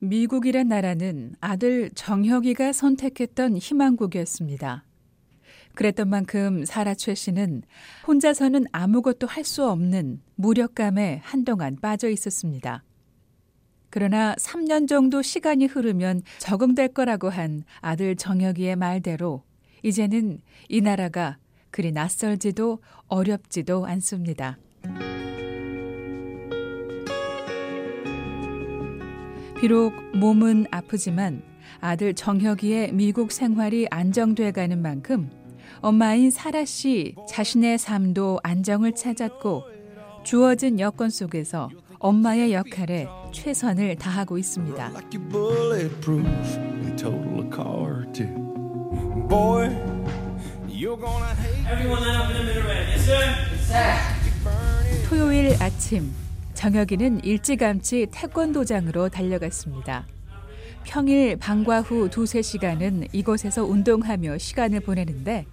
미국이란 나라는 아들 정혁이가 선택했던 희망국이었습니다. 그랬던 만큼 사라 최 씨는 혼자서는 아무것도 할 수 없는 무력감에 한동안 빠져 있었습니다. 그러나 3년 정도 시간이 흐르면 적응될 거라고 한 아들 정혁이의 말대로 이제는 이 나라가 그리 낯설지도 어렵지도 않습니다. 비록 몸은 아프지만 아들 정혁이의 미국 생활이 안정돼 가는 만큼 엄마인 사라 씨 자신의 삶도 안정을 찾았고 주어진 여건 속에서 엄마의 역할에 최선을 다하고 있습니다. 토요일 아침 정혁이는 일찌감치 태권도장으로 달려갔습니다. 평일 방과 후 두세 시간은 이곳에서 운동하며 시간을 보내는데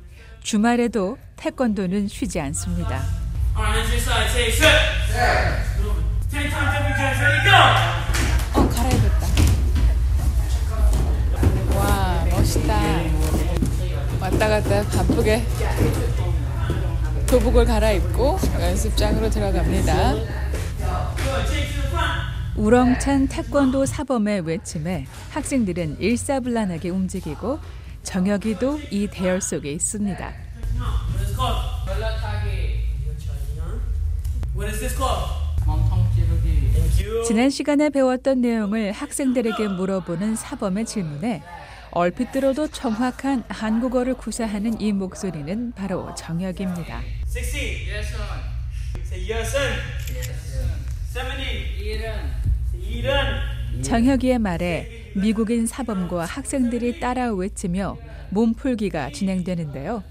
주말에도 태권도는 쉬지 않습니다. 어 갈아입었다. 와 멋있다. 왔다 갔다 바쁘게 교복을 갈아입고 연습장으로 들어갑니다. 우렁찬 태권도 사범의 외침에 학생들은 일사불란하게 움직이고 정혁이도 이 대열 속에 있습니다. 지난 시간에 배웠던 내용을 학생들에게 물어보는 사범의 질문에 얼핏 들어도 정확한 한국어를 구사하는 이 목소리는 바로 정혁입니다. 정혁이의 말에 미국인 사범과 학생들이 따라 외치며 몸풀기가 진행되는데요.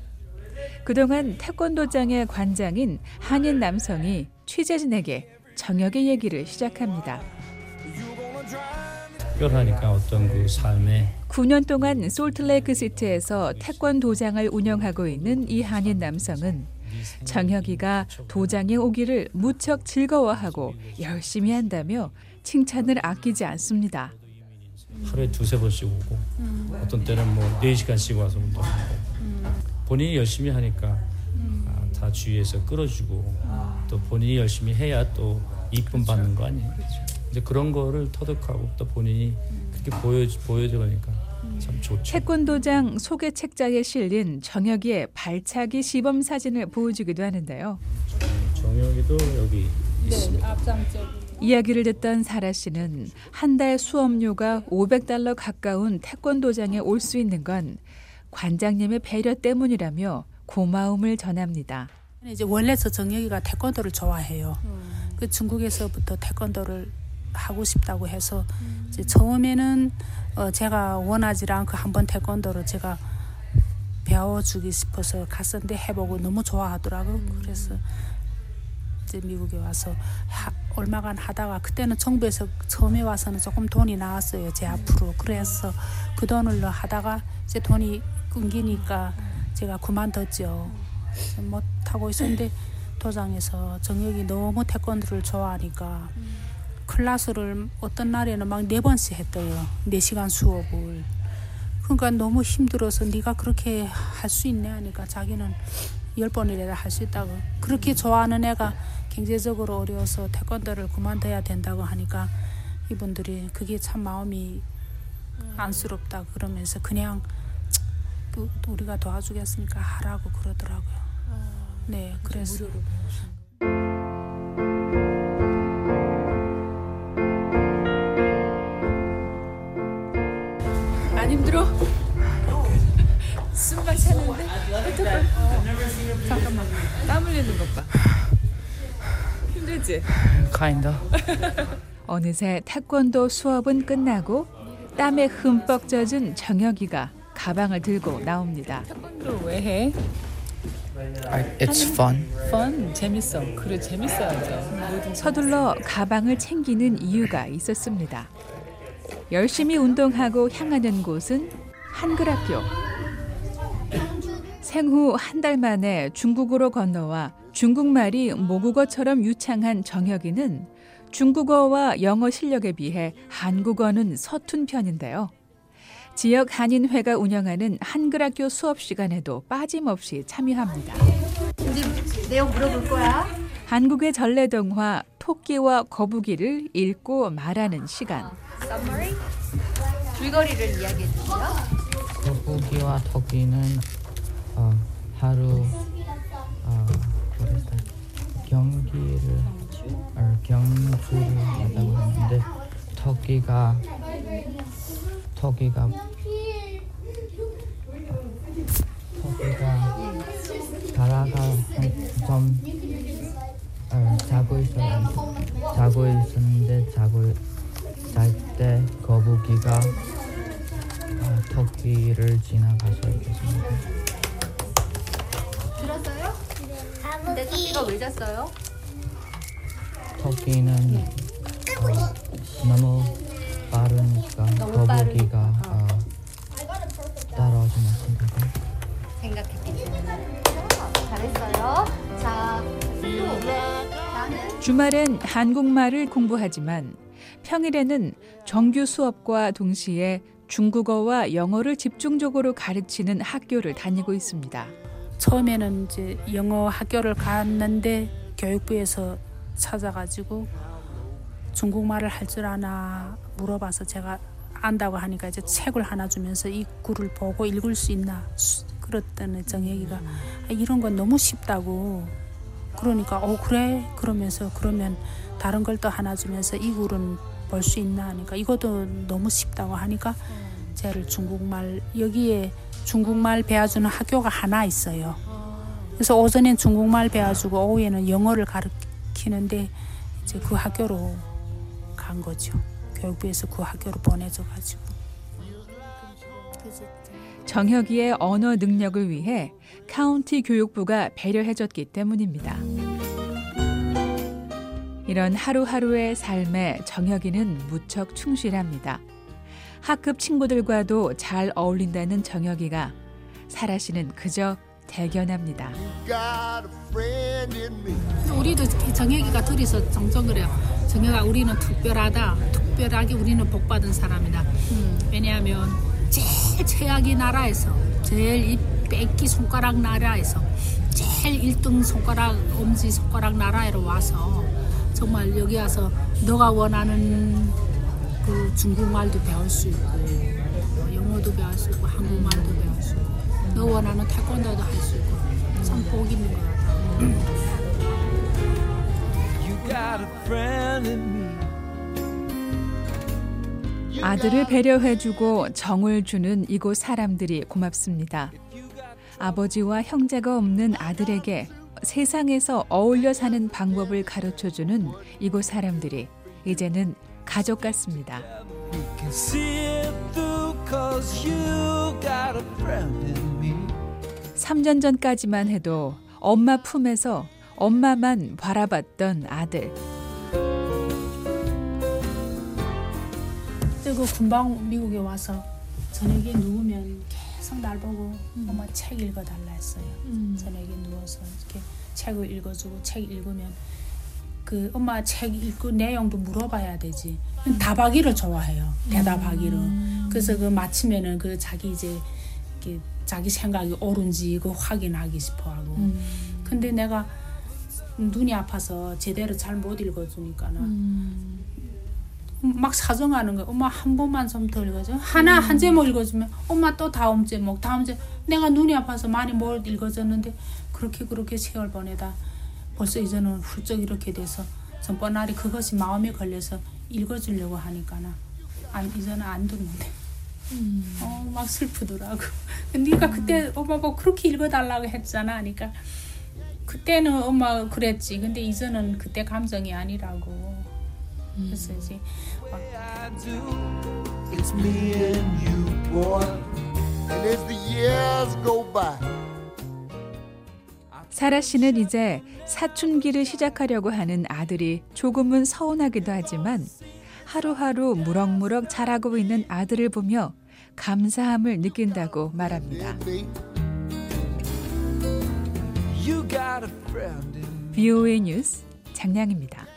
그동안 태권도장의 관장인 한인 남성이 취재진에게 정혁의 얘기를 시작합니다. 특별하니까 어떤 그 삶에 9년 동안 솔트레이크 시티에서 태권도장을 운영하고 있는 이 한인 남성은 정혁이가 도장에 오기를 무척 즐거워하고 열심히 한다며 칭찬을 아끼지 않습니다. 하루에 두세 번씩 오고 어떤 때는 뭐 네 시간씩 와서 운동하고 본인이 열심히 하니까 아, 다 주위에서 끌어주고 또 본인이 열심히 해야 또 이쁨 받는 거 아니에요. 이제 그런 거를 터득하고 또 본인이 그렇게 보여 보여주니까 참 좋죠. 태권도장 소개 책자에 실린 정혁이의 발차기 시범 사진을 보여주기도 하는데요. 정혁이도 여기 있습니다. 앞장쪽. 이야기를 듣던 사라 씨는 한 달 수업료가 500달러 가까운 태권도장에 올 수 있는 건 관장님의 배려 때문이라며 고마움을 전합니다. 이제 원래 저 정혁이가 태권도를 좋아해요. 그 중국에서부터 태권도를 하고 싶다고 해서 이제 처음에는 어 제가 원하지 않고 한번 태권도를 제가 배워주기 싶어서 갔었는데 해보고 너무 좋아하더라고. 그래서 이제 미국에 와서 하, 얼마간 하다가 그때는 정부에서 처음에 와서는 조금 돈이 나왔어요 제 앞으로. 그래서 그 돈을로 하다가 이제 돈이 끊기니까 제가 그만뒀죠. 못 하고 있었는데 도장에서 정혁이 너무 태권도를 좋아하니까 클래스를 어떤 날에는 막 네 번씩 했대요. 네 시간 수업을. 그러니까 너무 힘들어서 네가 그렇게 할 수 있네 하니까 자기는 열 번이라도 할수 있다고. 그렇게 좋아하는 애가 경제적으로 어려워서 태권도를 그만둬야 된다고 하니까 이분들이 그게 참 마음이 안쓰럽다 그러면서 그냥 그 우리가 도와주겠으니까? 하라고 그러더라고요. 네, 그래서 숨만 차는데? 어떡해? 잠깐만. 땀 흘리는 것 봐. 힘들지? Kinda. 어느새 태권도 수업은 끝나고 땀에 흠뻑 젖은 정혁이가 가방을 들고 나옵니다. 태권도 왜 해? It's fun. 펀 재밌어. 그래 재밌어야죠. 서둘러 가방을 챙기는 이유가 있었습니다. 열심히 운동하고 향하는 곳은 한글학교. 생후 한 달 만에 중국으로 건너와 중국말이 모국어처럼 유창한 정혁이는 중국어와 영어 실력에 비해 한국어는 서툰 편인데요. 지역 한인회가 운영하는 한글학교 수업 시간에도 빠짐없이 참여합니다. 이제 내용 물어볼 거야. 한국의 전래동화 토끼와 거북이를 읽고 말하는 시간. 줄거리를 이야기해 주세요. 거북이와 토끼는 어, 하루 어, 경기를 어, 경주를 하다고 하는데 토끼가 토끼가 어, 토끼가 가라가 좀 어, 자고 있었 자고 있었는데 자고 잘 때 거북이가 어, 토끼를 지나 토끼가 왜? 토끼는 어, 너무 빠르니까 너무 빠르니까. 거북이가 어, 따라오지. 생각했기 때문에. 잘했어요. 자, 또 나는 주말엔 한국말을 공부하지만 평일에는 정규 수업과 동시에 중국어와 영어를 집중적으로 가르치는 학교를 다니고 있습니다. 처음에는 이제 영어 학교를 갔는데 교육부에서 찾아가지고 중국말을 할 줄 아나 물어봐서 제가 안다고 하니까 이제 책을 하나 주면서 이 글을 보고 읽을 수 있나 수- 그랬더니 정혁이가 아, 이런 건 너무 쉽다고. 그러니까 어 그래? 그러면서 그러면 다른 걸 또 하나 주면서 이 글은 볼 수 있나 하니까 이것도 너무 쉽다고 하니까 쟤를 중국말 여기에 중국말 배워주는 학교가 하나 있어요. 그래서 오전엔 중국말 배워주고 오후에는 영어를 가르치는데 이제 그 학교로 간 거죠. 교육부에서 그 학교로 보내줘가지고. 정혁이의 언어 능력을 위해 카운티 교육부가 배려해줬기 때문입니다. 이런 하루하루의 삶에 정혁이는 무척 충실합니다. 학급 친구들과도 잘 어울린다는 정혁이가 사라 씨는 그저 대견합니다. 우리도 정혁이가 둘이서 종종 그래요. 정혁아 우리는 특별하다. 특별하게 우리는 복받은 사람이다. 왜냐하면 제일 최악의 나라에서 제일 이 뺏기 손가락 나라에서 제일 1등 손가락 엄지 손가락 나라로 와서 정말 여기 와서 너가 원하는 그 중국말도 배울 수 있고 어, 영어도 배울 수 있고 한국말도 배울 수 있고 너 원하는 태권도도 할 수 있고 참복 있는 것 같아. You got a friend in me. 아들을 배려해주고 정을 주는 이곳 사람들이 고맙습니다. 아버지와 형제가 없는 아들에게 세상에서 어울려 사는 방법을 가르쳐주는 이곳 사람들이 이제는 가족 같습니다. Me. 3년 전까지만 해도 엄마 품에서 엄마만 바라봤던 아들. 그리고 금방 미국에 와서 저녁에 누우면 계속 날 보고 엄마 책 읽어달라 했어요. 저녁에 누워서 이렇게 책을 읽어주고 책 읽으면 그 엄마 책 읽고 내용도 물어봐야 되지. 답하기를 좋아해요. 대답하기를. 그래서 그 마치면은 그 자기 이제 자기 생각이 옳은지 그 확인하기 싶어 하고. 근데 내가 눈이 아파서 제대로 잘 못 읽어주니까는 막 사정하는 거야. 엄마 한 번만 좀 더 읽어줘. 하나 한 제목 읽어주면 엄마 또 다음 제목, 다음 제목. 내가 눈이 아파서 많이 못 읽어줬는데 그렇게 그렇게 세월 보내다 벌써 이제는 훌쩍 이렇게 돼서 전 뻔하리 그것이 마음에 걸려서 읽어주려고 하니까는 안 이제는 안 듣는데. 어, 막 슬프더라고. 네가 그때 엄마 뭐 그렇게 읽어달라고 했잖아. 그러니까 그때는 엄마 그랬지. 근데 이제는 그때 감정이 아니라고. 그래서 이제 막. It's me and you, boy. And as the years go by, 사라 씨는 이제 사춘기를 시작하려고 하는 아들이 조금은 서운하기도 하지만 하루하루 무럭무럭 자라고 있는 아들을 보며 감사함을 느낀다고 말합니다. BOA 뉴스 장량입니다.